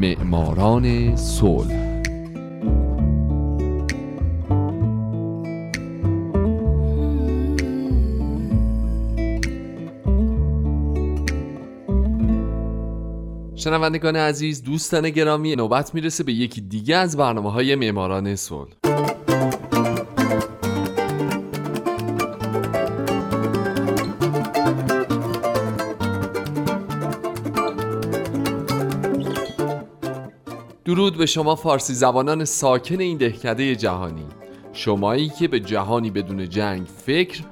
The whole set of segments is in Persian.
معماران صلح. شنوندگان عزیز دوستان گرامی نوبت می‌رسه به یکی دیگه از برنامه های معماران صلح. به شما فارسی زبانان ساکن این دهکده جهانی. شمایی که به جهانی بدون جنگ فکر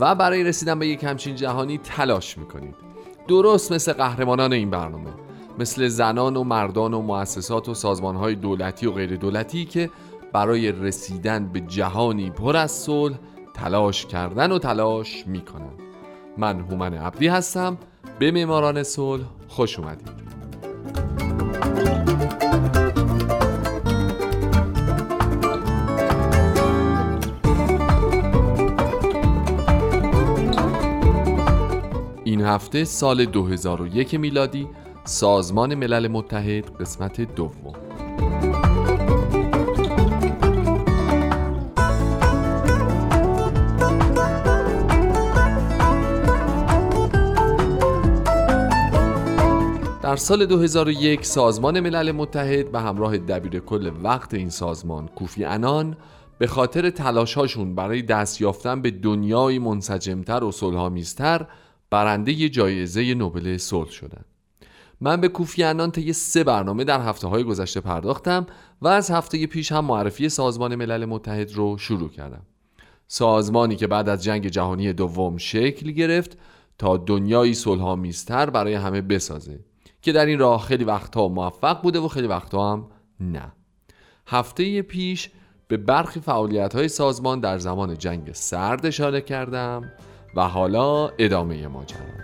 و برای رسیدن به یک همچین جهانی تلاش می‌کنید. درست مثل قهرمانان این برنامه مثل زنان و مردان و مؤسسات و سازمانهای دولتی و غیر دولتی که برای رسیدن به جهانی پر از صلح تلاش کردن و تلاش می‌کنن من هومن عبدی هستم. به معماران صلح خوش اومدید. هفته سال 2001 میلادی سازمان ملل متحد قسمت دوم. در سال 2001 سازمان ملل متحد به همراه دبیر کل وقت این سازمان کوفی انان به خاطر تلاشهاشون برای دست یافتن به دنیای منسجمتر و صلحآمیزتر برنده جایزه نوبل صلح شدند. من به کوفی انان طی سه برنامه در هفته های گذشته پرداختم و از هفته پیش هم معرفی سازمان ملل متحد رو شروع کردم سازمانی که بعد از جنگ جهانی دوم شکل گرفت تا دنیایی صلحآمیزتر برای همه بسازه که در این راه خیلی وقتها موفق بوده و خیلی وقتها هم نه هفته پیش به برخی فعالیت های سازمان در زمان جنگ سرد اشاره کردم و حالا ادامه ماجرا.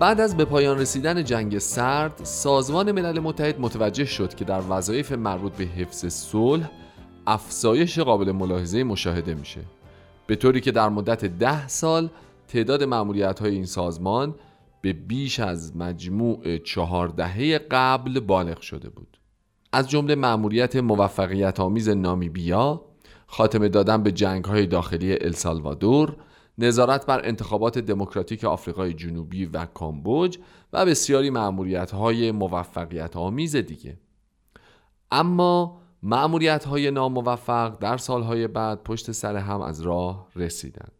بعد از به پایان رسیدن جنگ سرد سازمان ملل متحد متوجه شد که در وظایف مربوط به حفظ صلح افزایش قابل ملاحظه مشاهده میشه. به طوری که در مدت ده سال تعداد معمولیت های این سازمان به بیش از مجموع چهار دهه قبل بالغ شده بود. از جمله مأموریت موفقیت آمیز نامیبیا خاتمه دادن به جنگ های داخلی السالوادور نظارت بر انتخابات دموکراتیک آفریقای جنوبی و کامبوج و بسیاری معمولیت های موفقیت آمیز دیگه. اما معمولیت های ناموفق در سالهای بعد پشت سر هم از راه رسیدند.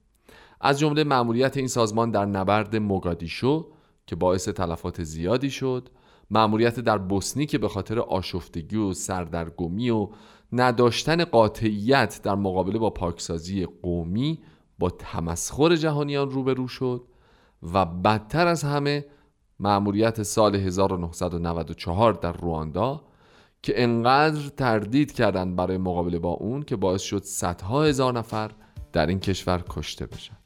از جمله معمولیت این سازمان در نبرد موگادیشو که باعث تلفات زیادی شد معمولیت در بوسنی که به خاطر آشفتگی و سردرگمی و نداشتن قاطعیت در مقابله با پاکسازی قومی با تمسخر جهانیان روبرو شد و بدتر از همه معمولیت سال 1994 در رواندا که انقدر تردید کردند برای مقابله با اون که باعث شد صدها هزار نفر در این کشور کشته بشن.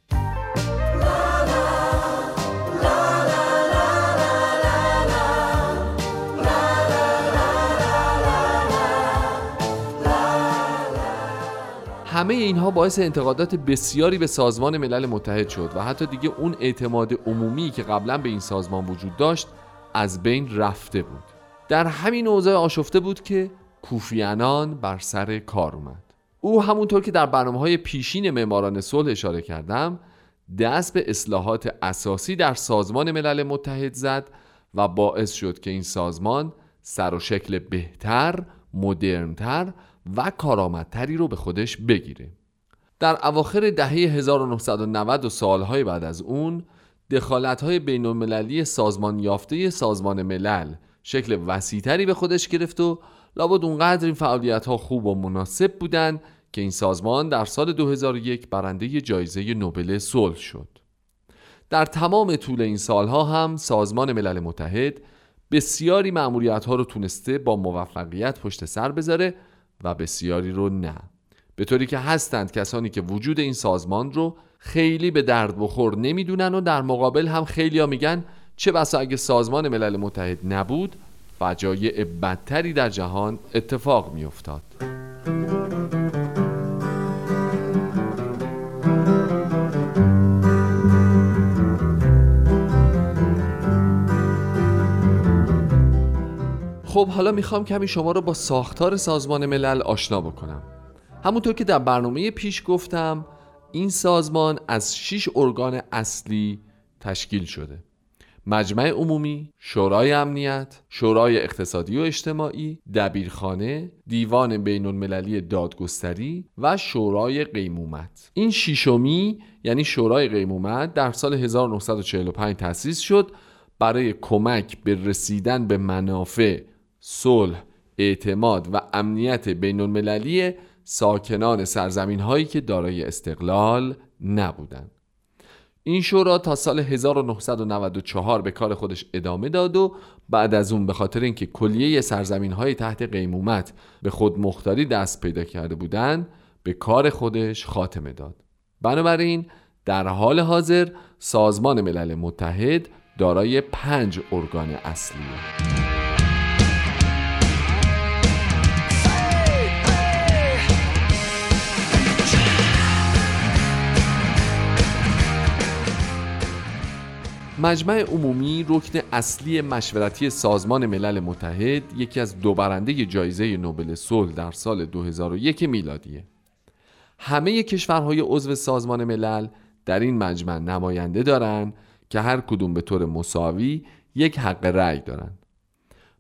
همه اینها باعث انتقادات بسیاری به سازمان ملل متحد شد و حتی دیگه اون اعتماد عمومی که قبلا به این سازمان وجود داشت از بین رفته بود. در همین اوضاع آشفته بود که کوفیانان بر سر کار اومد. او همونطور که در برنامه های پیشین معماران صلح اشاره کردم دست به اصلاحات اساسی در سازمان ملل متحد زد و باعث شد که این سازمان سر و شکل بهتر، مدرنتر و کارآمدتری رو به خودش بگیره. در اواخر دهه 1990 و سالهای بعد از اون دخالت‌های بین المللی سازمان یافته سازمان ملل شکل وسیعتری به خودش گرفت و لابد اونقدر این فعالیت ها خوب و مناسب بودن که این سازمان در سال 2001 برنده جایزه نوبل صلح شد. در تمام طول این سالها هم سازمان ملل متحد بسیاری معمولیت ها رو تونسته با موفقیت پشت سر بذاره و بسیاری رو نه به طوری که هستند کسانی که وجود این سازمان رو خیلی به درد بخور نمی‌دونن و در مقابل هم خیلی ها میگن چه بسا اگه سازمان ملل متحد نبود فجایع بدتری در جهان اتفاق میافتاد. خب حالا می‌خوام کمی شما رو با ساختار سازمان ملل آشنا بکنم. همونطور که در برنامه پیش گفتم این سازمان از 6 ارگان اصلی تشکیل شده. مجمع عمومی، شورای امنیت، شورای اقتصادی و اجتماعی، دبیرخانه، دیوان بین المللی دادگستری و شورای قیمومت. این شیشمی یعنی شورای قیمومت در سال 1945 تأسیس شد برای کمک به رسیدن به منافع، صلح، اعتماد و امنیت بین المللی ساکنان سرزمین هایی که دارای استقلال نبودند. این شورا تا سال 1994 به کار خودش ادامه داد و بعد از اون به خاطر اینکه کلیه سرزمین های تحت قیمومت به خود مختاری دست پیدا کرده بودند به کار خودش خاتمه داد بنابراین در حال حاضر سازمان ملل متحد دارای پنج ارگان اصلیه مجمع عمومی رکن اصلی مشورتی سازمان ملل متحد یکی از دو برنده جایزه نوبل صلح در سال 2001 میلادیه. همه کشورهای عضو سازمان ملل در این مجمع نماینده دارند که هر کدوم به طور مساوی یک حق رأی دارند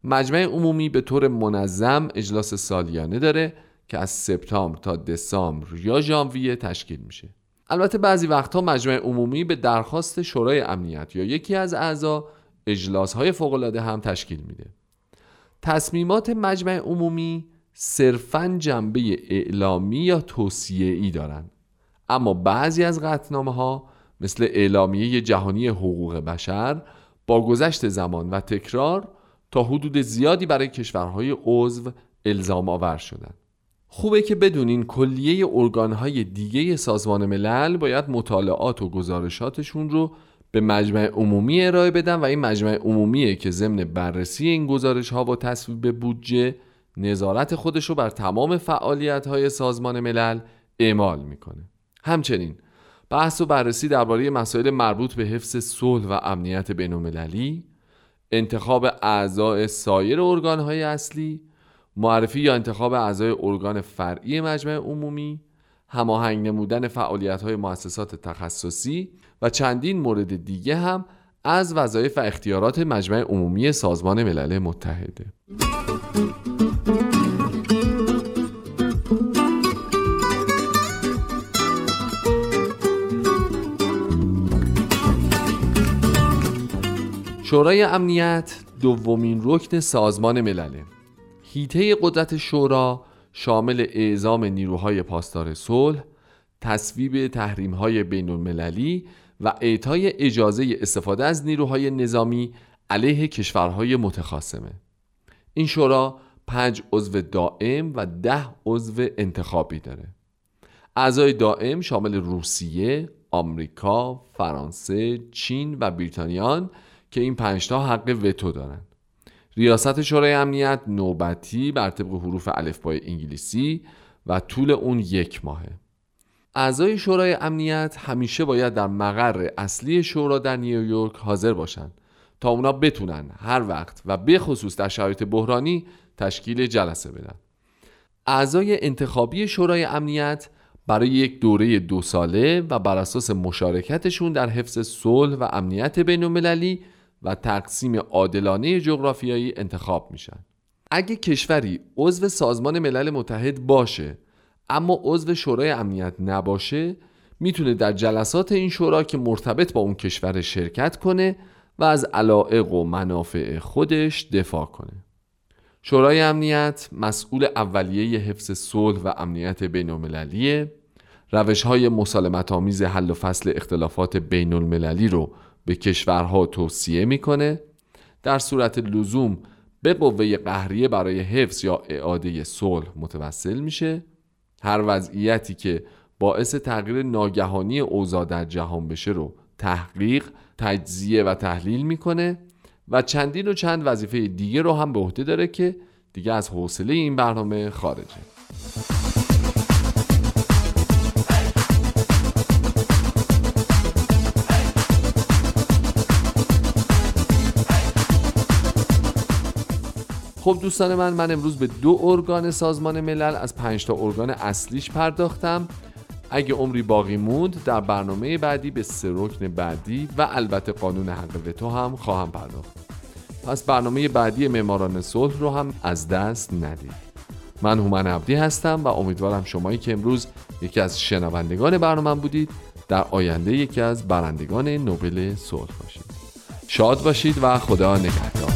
مجمع عمومی به طور منظم اجلاس سالیانه داره که از سپتامبر تا دسامبر یا ژانویه تشکیل میشه. البته بعضی وقتها مجمع عمومی به درخواست شورای امنیت یا یکی از اعضا اجلاس های فوقالعاده هم تشکیل میده. تصمیمات مجمع عمومی صرفا جنبه اعلامی یا توصیه ای دارند. اما بعضی از قطنامه ها مثل اعلامیه جهانی حقوق بشر با گذشت زمان و تکرار تا حدود زیادی برای کشورهای عضو الزام آور شدند. خوبه که بدونین کلیه ارگانهای دیگه سازمان ملل باید مطالعات و گزارشاتشون رو به مجمع عمومی ارائه بدن و این مجمع عمومیه که ضمن بررسی این گزارش ها و تصویب بودجه نظارت خودش رو بر تمام فعالیت های سازمان ملل اعمال می‌کنه. همچنین بحث و بررسی درباره مسائل مربوط به حفظ صلح و امنیت بین انتخاب اعضای سایر ارگانهای اصلی معرفی یا انتخاب اعضای ارگان فرعی مجمع عمومی هماهنگ نمودن فعالیت های مؤسسات تخصصی و چندین مورد دیگه هم از وظایف و اختیارات مجمع عمومی سازمان ملل متحده. شورای امنیت دومین رکن سازمان ملله. هیته قدرت شورا شامل اعزام نیروهای پاسدار صلح، تصویب تحریم‌های بین المللی و اعطای اجازه استفاده از نیروهای نظامی علیه کشورهای متخاصمه. این شورا پنج عضو دائم و ده عضو انتخابی داره. اعضای دائم شامل روسیه، آمریکا، فرانسه، چین و بریتانیان که این پنجتا حق وتو دارند. ریاست شورای امنیت نوبتی بر طبق حروف الفبای انگلیسی و طول اون یک ماهه. اعضای شورای امنیت همیشه باید در مقر اصلی شورا در نیویورک حاضر باشند تا اونا بتونن هر وقت و به خصوص در شرایط بحرانی تشکیل جلسه بدن. اعضای انتخابی شورای امنیت برای یک دوره دو ساله و بر اساس مشارکتشون در حفظ صلح و امنیت بین المللی و تقسیم عادلانه جغرافیایی انتخاب میشن. اگه کشوری عضو سازمان ملل متحد باشه اما عضو شورای امنیت نباشه می‌تونه در جلسات این شورا که مرتبط با اون کشور شرکت کنه و از علائق و منافع خودش دفاع کنه. شورای امنیت مسئول اولیه حفظ صلح و امنیت بین المللیه روش های مسالمت آمیز حل و فصل اختلافات بین المللی رو به کشورها توصیه می‌کنه در صورت لزوم به قوه قهریه برای حفظ یا اعاده صلح متوسل میشه. هر وضعیتی که باعث تغییر ناگهانی اوضاع در جهان بشه رو تحقیق، تجزیه و تحلیل می‌کنه و چندین و چند وظیفه دیگه رو هم به عهده داره که دیگه از حوصله این برنامه خارجه. خب دوستان من من امروز به دو ارگان سازمان ملل از پنج تا ارگان اصلیش پرداختم. اگه عمری باقی موند در برنامه بعدی به سه رکن بعدی و البته قانون حق تو هم خواهم پرداخت. پس برنامه بعدی معماران صلح رو هم از دست ندید. من هومن عبدی هستم و امیدوارم شمایی که امروز یکی از شنوندگان برنامه بودید در آینده یکی از برندگان نوبل صلح باشید. شاد باشید و خدا نگهدار.